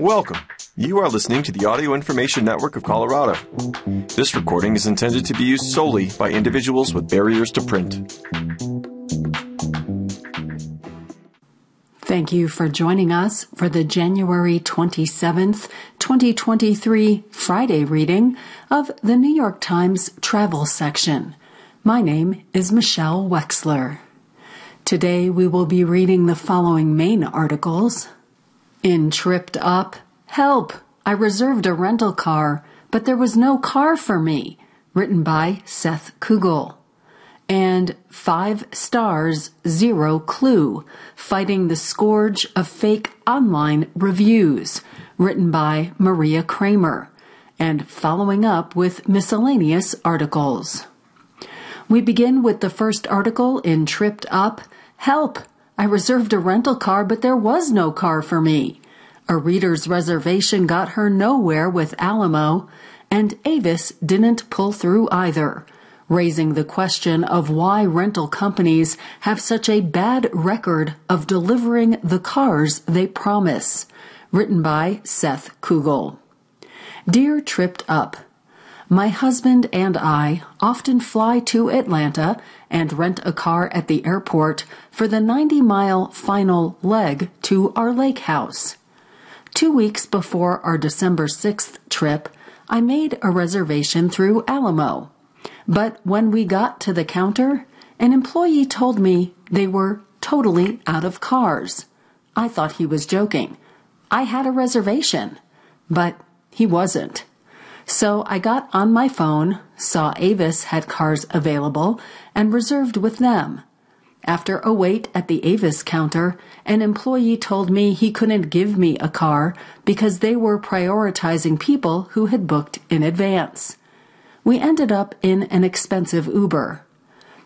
Welcome. You are listening to the Audio Information Network of Colorado. This recording is intended to be used solely by individuals with barriers to print. Thank you for joining us for the January 27th, 2023 Friday reading of the New York Times travel section. My name is Michelle Wexler. Today we will be reading the following main articles. In Tripped Up, Help! I reserved a rental car, but there was no car for me, written by Seth Kugel. And Five Stars Zero Clue. Fighting the Scourge of Fake Online Reviews, written by Maria Cramer, and following up with miscellaneous articles. We begin with the first article in Tripped Up. Help! I reserved a rental car, but there was no car for me. A reader's reservation got her nowhere with Alamo, and Avis didn't pull through either raising the question of why rental companies have such a bad record of delivering the cars they promise. Written by Seth Kugel. Dear Tripped Up, my husband and I often fly to Atlanta and rent a car at the airport for the 90 mile final leg to our lake house. Two weeks before our December 6th trip, I made a reservation through Alamo. But when we got to the counter, an employee told me they were totally out of cars. I thought he was joking. I had a reservation, but he wasn't. So I got on my phone, saw Avis had cars available, and reserved with them. After a wait at the Avis counter, an employee told me he couldn't give me a car because they were prioritizing people who had booked in advance we ended up in an expensive Uber.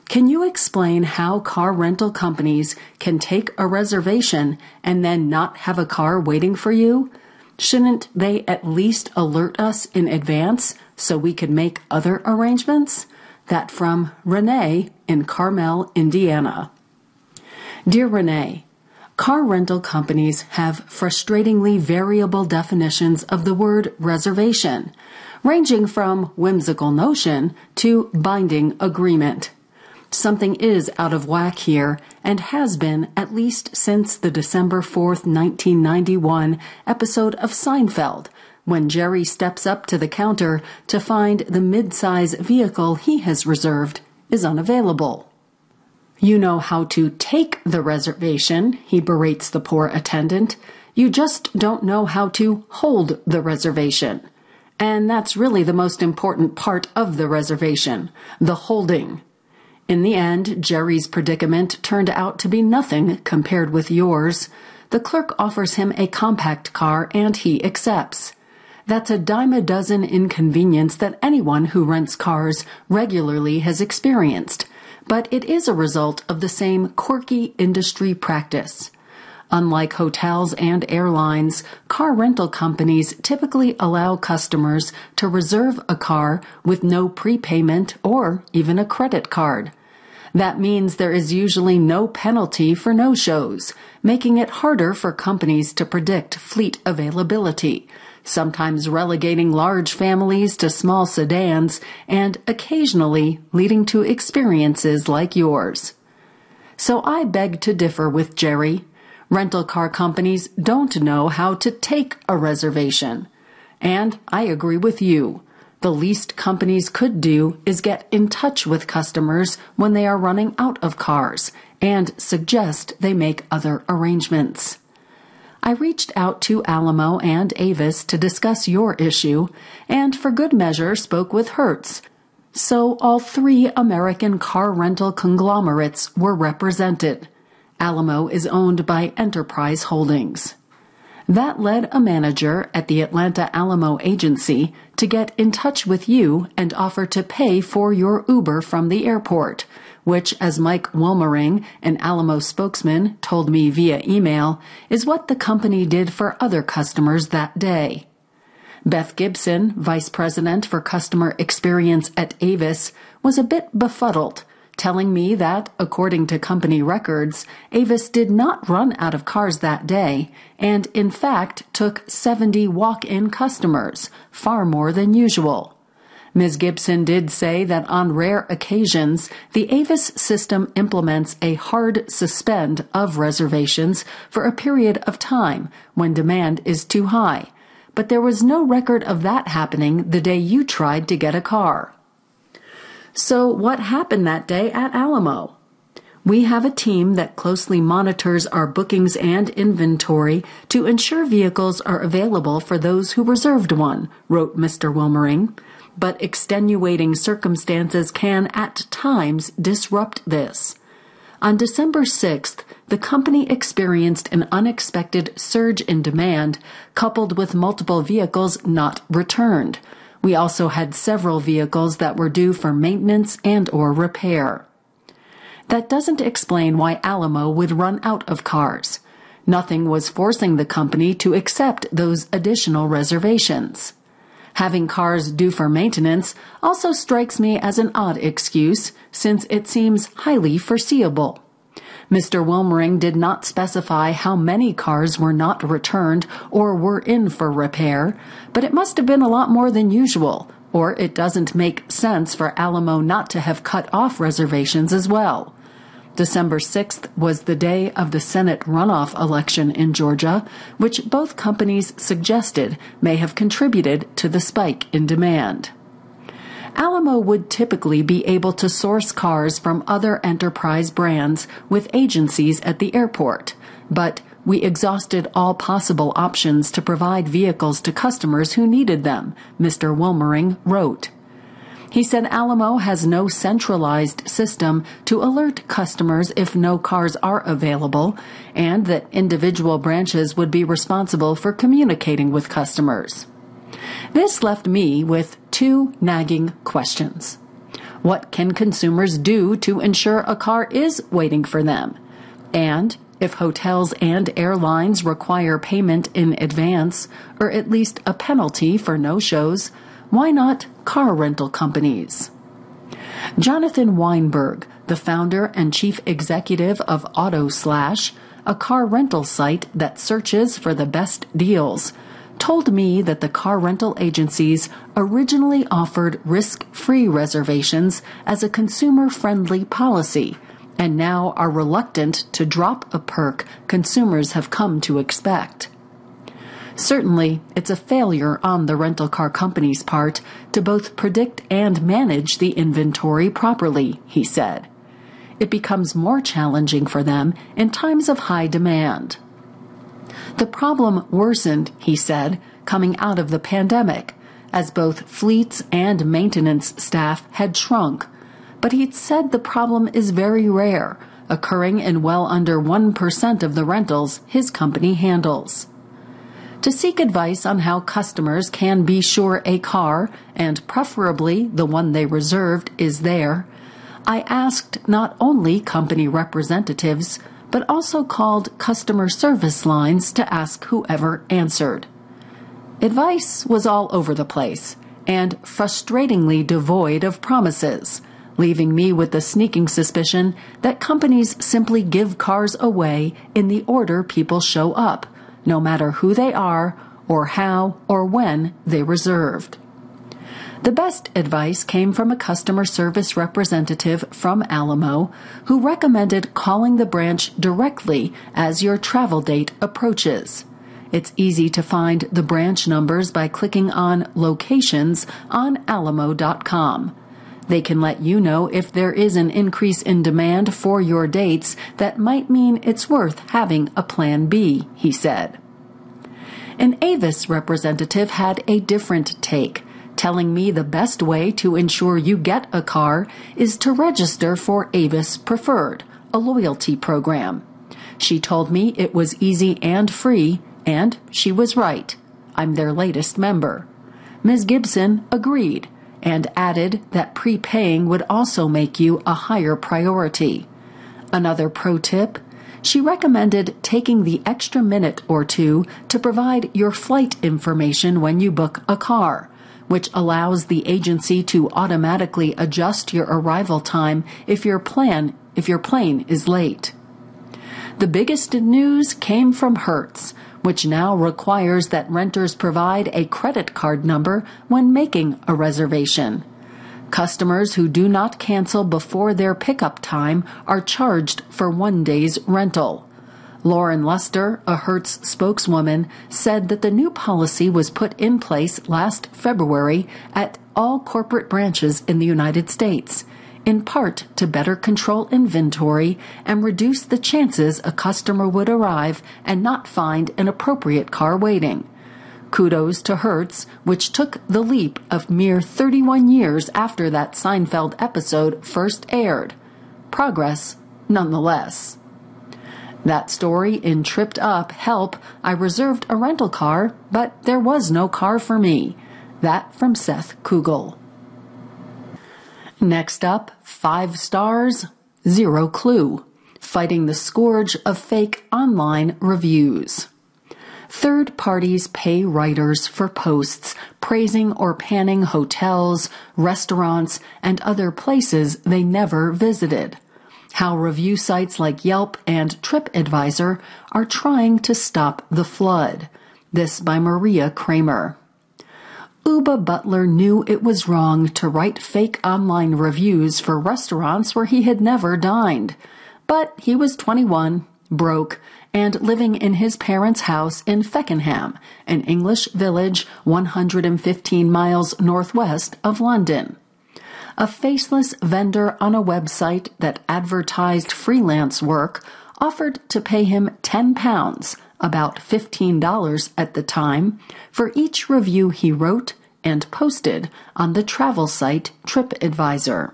Can you explain how car rental companies can take a reservation and then not have a car waiting for you? Shouldn't they at least alert us in advance so we could make other arrangements? That from Renee in Carmel, Indiana. Dear Renee, car rental companies have frustratingly variable definitions of the word reservation ranging from whimsical notion to binding agreement. Something is out of whack here and has been at least since the December 4th, 1991 episode of Seinfeld when Jerry steps up to the counter to find the mid-size vehicle he has reserved is unavailable. You know how to take the reservation, he berates the poor attendant. You just don't know how to hold the reservation. And that's really the most important part of the reservation the holding. In the end, Jerry's predicament turned out to be nothing compared with yours. The clerk offers him a compact car and he accepts. That's a dime a dozen inconvenience that anyone who rents cars regularly has experienced, but it is a result of the same quirky industry practice. Unlike hotels and airlines, car rental companies typically allow customers to reserve a car with no prepayment or even a credit card. That means there is usually no penalty for no shows, making it harder for companies to predict fleet availability, sometimes relegating large families to small sedans and occasionally leading to experiences like yours. So I beg to differ with Jerry rental car companies don't know how to take a reservation. And I agree with you. The least companies could do is get in touch with customers when they are running out of cars and suggest they make other arrangements. I reached out to Alamo and Avis to discuss your issue, and for good measure spoke with Hertz. So all three American car rental conglomerates were represented. Alamo is owned by Enterprise Holdings. That led a manager at the Atlanta Alamo agency to get in touch with you and offer to pay for your Uber from the airport, which, as Mike Wilmering, an Alamo spokesman, told me via email, is what the company did for other customers that day. Beth Gibson, vice president for customer experience at Avis, was a bit befuddled telling me that, according to company records, Avis did not run out of cars that day and, in fact, took 70 walk in customers, far more than usual. Ms. Gibson did say that on rare occasions, the Avis system implements a hard suspend of reservations for a period of time when demand is too high, but there was no record of that happening the day you tried to get a car. So, what happened that day at Alamo? We have a team that closely monitors our bookings and inventory to ensure vehicles are available for those who reserved one, wrote Mr. Wilmering. But extenuating circumstances can at times disrupt this. On December 6th, the company experienced an unexpected surge in demand coupled with multiple vehicles not returned, we also had several vehicles that were due for maintenance and or repair. That doesn't explain why Alamo would run out of cars. Nothing was forcing the company to accept those additional reservations. Having cars due for maintenance also strikes me as an odd excuse since it seems highly foreseeable. Mr. Wilmering did not specify how many cars were not returned or were in for repair, but it must have been a lot more than usual, or it doesn't make sense for Alamo not to have cut off reservations as well. December 6th was the day of the Senate runoff election in Georgia, which both companies suggested may have contributed to the spike in demand. Alamo would typically be able to source cars from other enterprise brands with agencies at the airport, but we exhausted all possible options to provide vehicles to customers who needed them, Mr. Wilmering wrote. He said Alamo has no centralized system to alert customers if no cars are available, and that individual branches would be responsible for communicating with customers. This left me with two nagging questions. What can consumers do to ensure a car is waiting for them? And if hotels and airlines require payment in advance, or at least a penalty for no shows, why not car rental companies? Jonathan Weinberg, the founder and chief executive of AutoSlash, a car rental site that searches for the best deals, told me that the car rental agencies originally offered risk free reservations as a consumer friendly policy and now are reluctant to drop a perk consumers have come to expect. Certainly, it's a failure on the rental car company's part to both predict and manage the inventory properly, he said. It becomes more challenging for them in times of high demand. The problem worsened, he said, coming out of the pandemic, as both fleets and maintenance staff had shrunk. But he'd said the problem is very rare, occurring in well under 1% of the rentals his company handles. To seek advice on how customers can be sure a car, and preferably the one they reserved, is there, I asked not only company representatives, but also called customer service lines to ask whoever answered. Advice was all over the place and frustratingly devoid of promises, leaving me with the sneaking suspicion that companies simply give cars away in the order people show up, no matter who they are or how or when they reserved. The best advice came from a customer service representative from Alamo who recommended calling the branch directly as your travel date approaches. It's easy to find the branch numbers by clicking on Locations on alamo.com. They can let you know if there is an increase in demand for your dates that might mean it's worth having a plan B, he said. An Avis representative had a different take telling me the best way to ensure you get a car is to register for Avis Preferred, a loyalty program. She told me it was easy and free, and she was right. I'm their latest member. Ms. Gibson agreed and added that prepaying would also make you a higher priority. Another pro tip she recommended taking the extra minute or two to provide your flight information when you book a car which allows the agency to automatically adjust your arrival time if your plan if your plane is late. The biggest news came from Hertz, which now requires that renters provide a credit card number when making a reservation. Customers who do not cancel before their pickup time are charged for one day's rental. Lauren Luster, a Hertz spokeswoman, said that the new policy was put in place last February at all corporate branches in the United States, in part to better control inventory and reduce the chances a customer would arrive and not find an appropriate car waiting. Kudos to Hertz, which took the leap of mere 31 years after that Seinfeld episode first aired. Progress, nonetheless. That story in Tripped Up Help, I reserved a rental car, but there was no car for me. That from Seth Kugel. Next up, five stars, zero clue. Fighting the scourge of fake online reviews. Third parties pay writers for posts praising or panning hotels, restaurants, and other places they never visited. How review sites like Yelp and TripAdvisor are trying to stop the flood. This by Maria Cramer. Oobah Butler knew it was wrong to write fake online reviews for restaurants where he had never dined. But he was 21, broke, and living in his parents' house in Feckenham, an English village 115 miles northwest of London. A faceless vendor on a website that advertised freelance work offered to pay him £10, about $15 at the time, for each review he wrote and posted on the travel site TripAdvisor.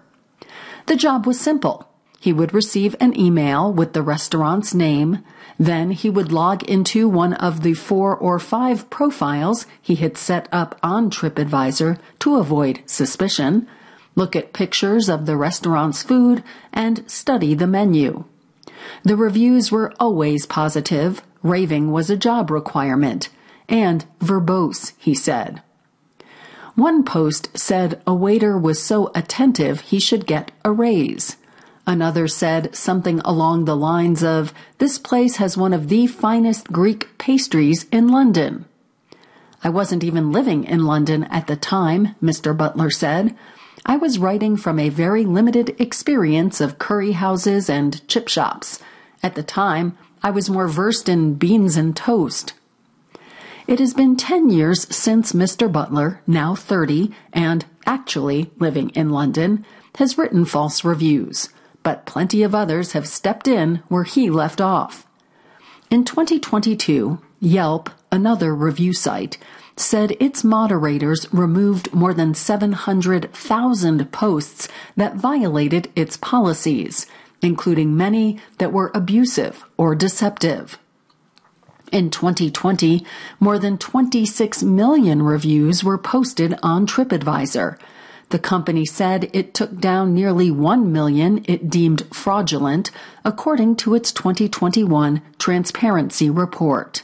The job was simple. He would receive an email with the restaurant's name, then he would log into one of the four or five profiles he had set up on TripAdvisor to avoid suspicion, look at pictures of the restaurant's food, and study the menu. The reviews were always positive, raving was a job requirement, and verbose, he said. One post said a waiter was so attentive he should get a raise. Another said something along the lines of, This place has one of the finest Greek pastries in London. I wasn't even living in London at the time, Mr. Butler said. I was writing from a very limited experience of curry houses and chip shops. At the time, I was more versed in beans and toast. It has been 10 years since Mr. Butler, now 30 and actually living in London, has written false reviews but plenty of others have stepped in where he left off. In 2022, Yelp, another review site, said its moderators removed more than 700,000 posts that violated its policies, including many that were abusive or deceptive. In 2020, more than 26 million reviews were posted on TripAdvisor, the company said it took down nearly 1 million it deemed fraudulent, according to its 2021 transparency report.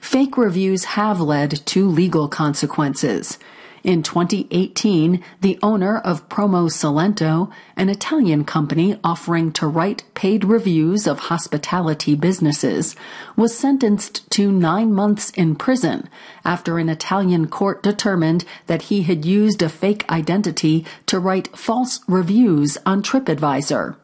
Fake reviews have led to legal consequences. In 2018, the owner of Promo Salento, an Italian company offering to write paid reviews of hospitality businesses, was sentenced to nine months in prison after an Italian court determined that he had used a fake identity to write false reviews on TripAdvisor.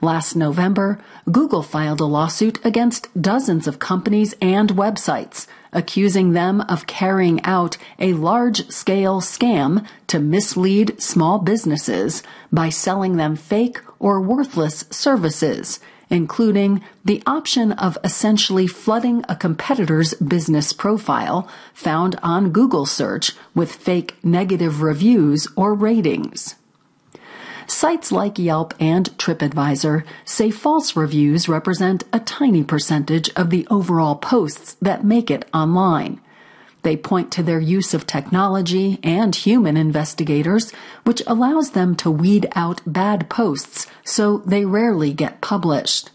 Last November, Google filed a lawsuit against dozens of companies and websites, accusing them of carrying out a large scale scam to mislead small businesses by selling them fake or worthless services, including the option of essentially flooding a competitor's business profile found on Google search with fake negative reviews or ratings. Sites like Yelp and TripAdvisor say false reviews represent a tiny percentage of the overall posts that make it online. They point to their use of technology and human investigators, which allows them to weed out bad posts so they rarely get published.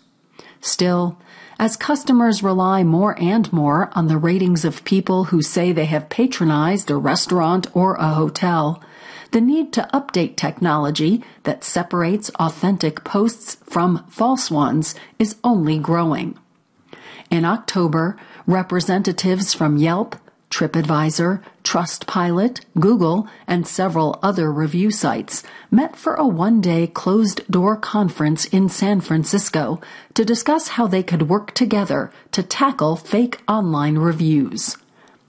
Still, As customers rely more and more on the ratings of people who say they have patronized a restaurant or a hotel, the need to update technology that separates authentic posts from false ones is only growing. In October, representatives from Yelp, TripAdvisor, Trustpilot, Google, and several other review sites met for a one day closed door conference in San Francisco to discuss how they could work together to tackle fake online reviews.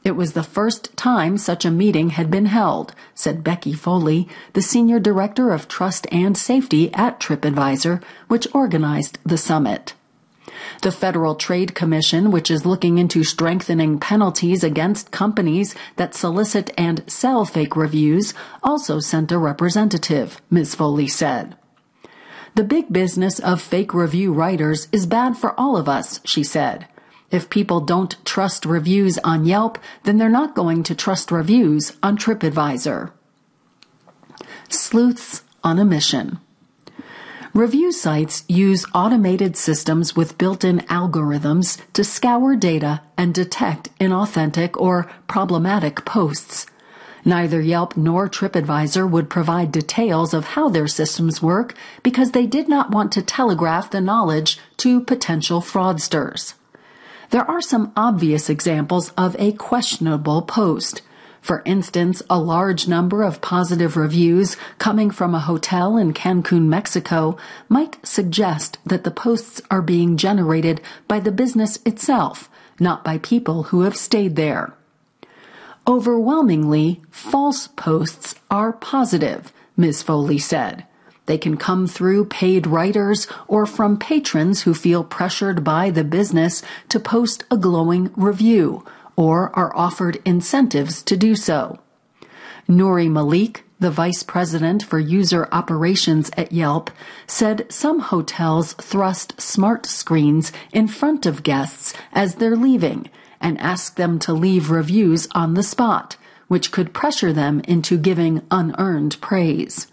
It was the first time such a meeting had been held, said Becky Foley, the Senior Director of Trust and Safety at TripAdvisor, which organized the summit. The Federal Trade Commission, which is looking into strengthening penalties against companies that solicit and sell fake reviews, also sent a representative, Ms. Foley said. The big business of fake review writers is bad for all of us, she said. If people don't trust reviews on Yelp, then they're not going to trust reviews on TripAdvisor. Sleuths on a mission. Review sites use automated systems with built-in algorithms to scour data and detect inauthentic or problematic posts. Neither Yelp nor TripAdvisor would provide details of how their systems work because they did not want to telegraph the knowledge to potential fraudsters. There are some obvious examples of a questionable post. For instance, a large number of positive reviews coming from a hotel in Cancun, Mexico might suggest that the posts are being generated by the business itself, not by people who have stayed there. Overwhelmingly, false posts are positive, Ms. Foley said. They can come through paid writers or from patrons who feel pressured by the business to post a glowing review or are offered incentives to do so. Noorie Malik, the vice president for user operations at Yelp, said some hotels thrust smart screens in front of guests as they're leaving and ask them to leave reviews on the spot, which could pressure them into giving unearned praise.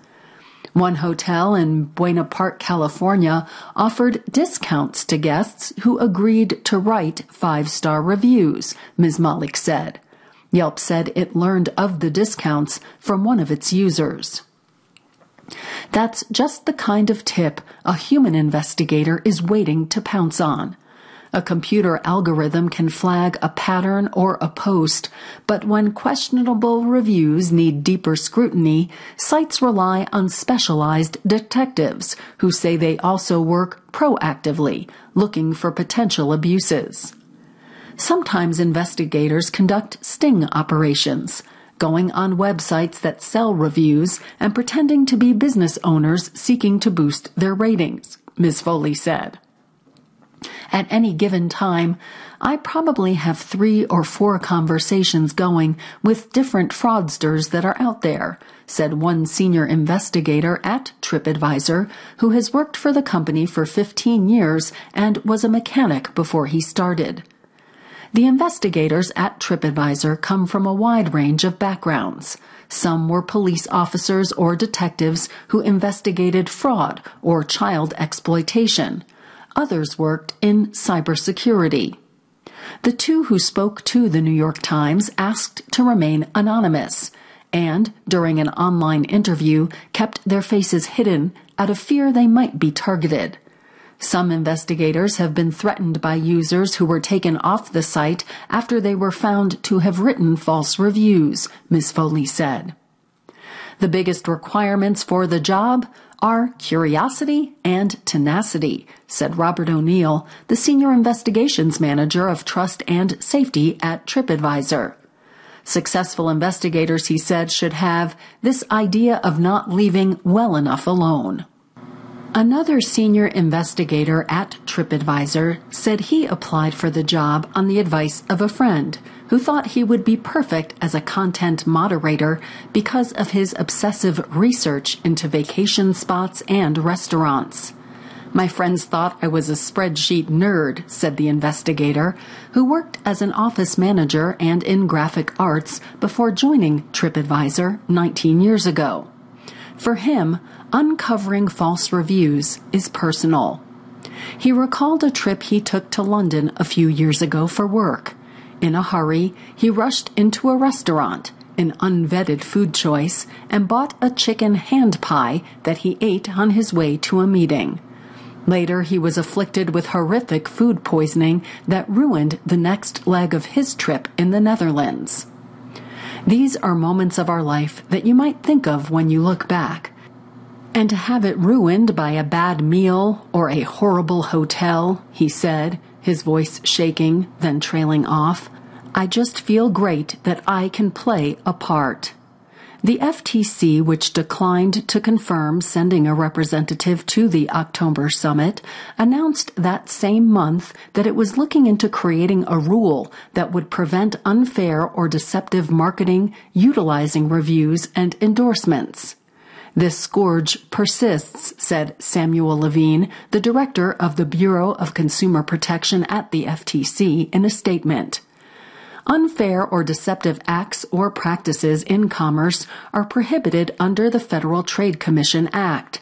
One hotel in Buena Park, California offered discounts to guests who agreed to write five star reviews, Ms. Malik said. Yelp said it learned of the discounts from one of its users. That's just the kind of tip a human investigator is waiting to pounce on. A computer algorithm can flag a pattern or a post, but when questionable reviews need deeper scrutiny, sites rely on specialized detectives who say they also work proactively, looking for potential abuses. Sometimes investigators conduct sting operations, going on websites that sell reviews and pretending to be business owners seeking to boost their ratings, Ms. Foley said. At any given time, I probably have three or four conversations going with different fraudsters that are out there, said one senior investigator at TripAdvisor who has worked for the company for 15 years and was a mechanic before he started. The investigators at TripAdvisor come from a wide range of backgrounds. Some were police officers or detectives who investigated fraud or child exploitation. Others worked in cybersecurity. The two who spoke to the New York Times asked to remain anonymous and, during an online interview, kept their faces hidden out of fear they might be targeted. Some investigators have been threatened by users who were taken off the site after they were found to have written false reviews, Ms. Foley said. The biggest requirements for the job are curiosity and tenacity, said Robert O'Neill, the Senior Investigations Manager of Trust and Safety at TripAdvisor. Successful investigators, he said, should have this idea of not leaving well enough alone. Another senior investigator at TripAdvisor said he applied for the job on the advice of a friend who thought he would be perfect as a content moderator because of his obsessive research into vacation spots and restaurants. My friends thought I was a spreadsheet nerd, said the investigator, who worked as an office manager and in graphic arts before joining TripAdvisor 19 years ago. For him, uncovering false reviews is personal. He recalled a trip he took to London a few years ago for work. In a hurry, he rushed into a restaurant, an unvetted food choice, and bought a chicken hand pie that he ate on his way to a meeting. Later, he was afflicted with horrific food poisoning that ruined the next leg of his trip in the Netherlands. These are moments of our life that you might think of when you look back. And to have it ruined by a bad meal or a horrible hotel, he said, his voice shaking, then trailing off, I just feel great that I can play a part. The FTC, which declined to confirm sending a representative to the October summit, announced that same month that it was looking into creating a rule that would prevent unfair or deceptive marketing utilizing reviews and endorsements. This scourge persists, said Samuel Levine, the director of the Bureau of Consumer Protection at the FTC, in a statement. Unfair or deceptive acts or practices in commerce are prohibited under the Federal Trade Commission Act.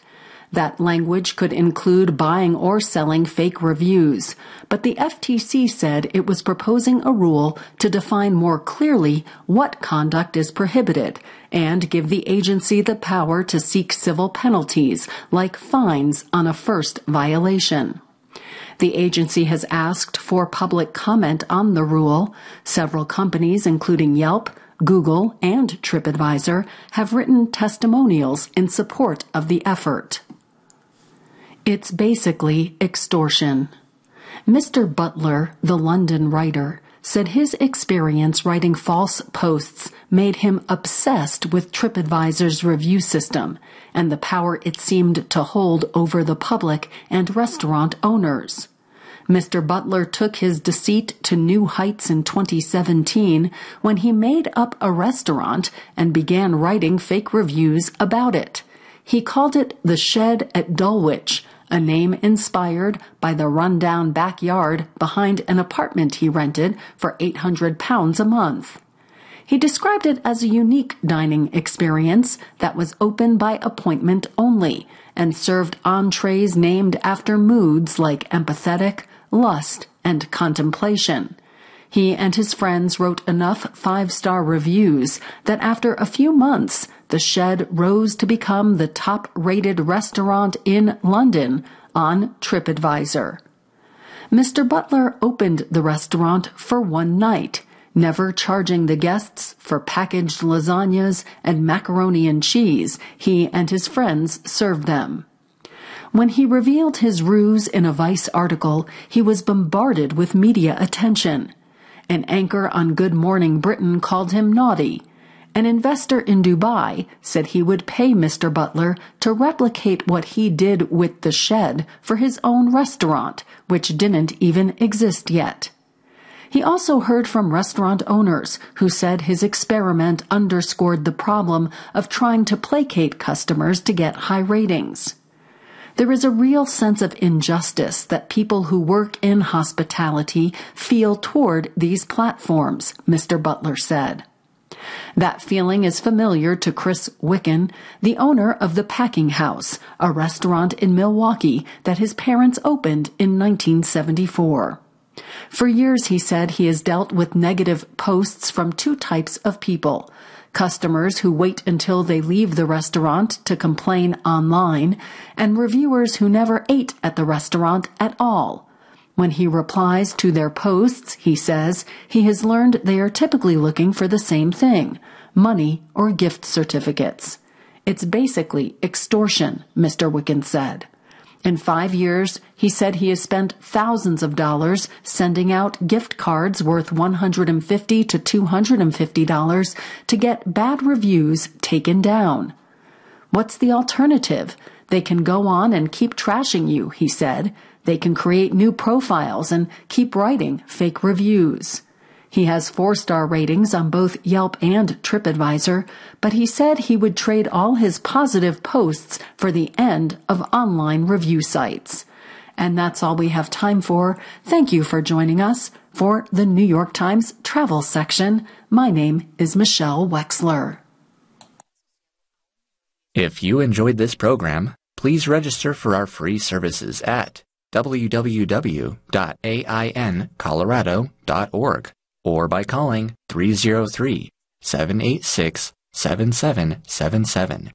That language could include buying or selling fake reviews, but the FTC said it was proposing a rule to define more clearly what conduct is prohibited and give the agency the power to seek civil penalties like fines on a first violation. The agency has asked for public comment on the rule. Several companies, including Yelp, Google, and TripAdvisor, have written testimonials in support of the effort. It's basically extortion. Mr. Butler, the London writer, said his experience writing false posts made him obsessed with TripAdvisor's review system and the power it seemed to hold over the public and restaurant owners. Mr. Butler took his deceit to new heights in 2017 when he made up a restaurant and began writing fake reviews about it. He called it the Shed at Dulwich, a name inspired by the rundown backyard behind an apartment he rented for 800 pounds a month. He described it as a unique dining experience that was open by appointment only and served entrees named after moods like empathetic, lust, and contemplation. He and his friends wrote enough five star reviews that after a few months, the shed rose to become the top rated restaurant in London on TripAdvisor. Mr. Butler opened the restaurant for one night, never charging the guests for packaged lasagnas and macaroni and cheese he and his friends served them. When he revealed his ruse in a Vice article, he was bombarded with media attention. An anchor on Good Morning Britain called him naughty. An investor in Dubai said he would pay Mr. Butler to replicate what he did with the shed for his own restaurant, which didn't even exist yet. He also heard from restaurant owners who said his experiment underscored the problem of trying to placate customers to get high ratings. There is a real sense of injustice that people who work in hospitality feel toward these platforms, Mr. Butler said. That feeling is familiar to Chris Wicken, the owner of the Packing House, a restaurant in Milwaukee that his parents opened in 1974. For years, he said he has dealt with negative posts from two types of people customers who wait until they leave the restaurant to complain online, and reviewers who never ate at the restaurant at all. When he replies to their posts, he says he has learned they are typically looking for the same thing money or gift certificates. It's basically extortion, Mr. Wicken said. In five years, he said he has spent thousands of dollars sending out gift cards worth 150 to $250 to get bad reviews taken down. What's the alternative? They can go on and keep trashing you, he said. They can create new profiles and keep writing fake reviews. He has four star ratings on both Yelp and TripAdvisor, but he said he would trade all his positive posts for the end of online review sites. And that's all we have time for. Thank you for joining us for the New York Times travel section. My name is Michelle Wexler. If you enjoyed this program, please register for our free services at www.aincolorado.org or by calling 303 786 7777.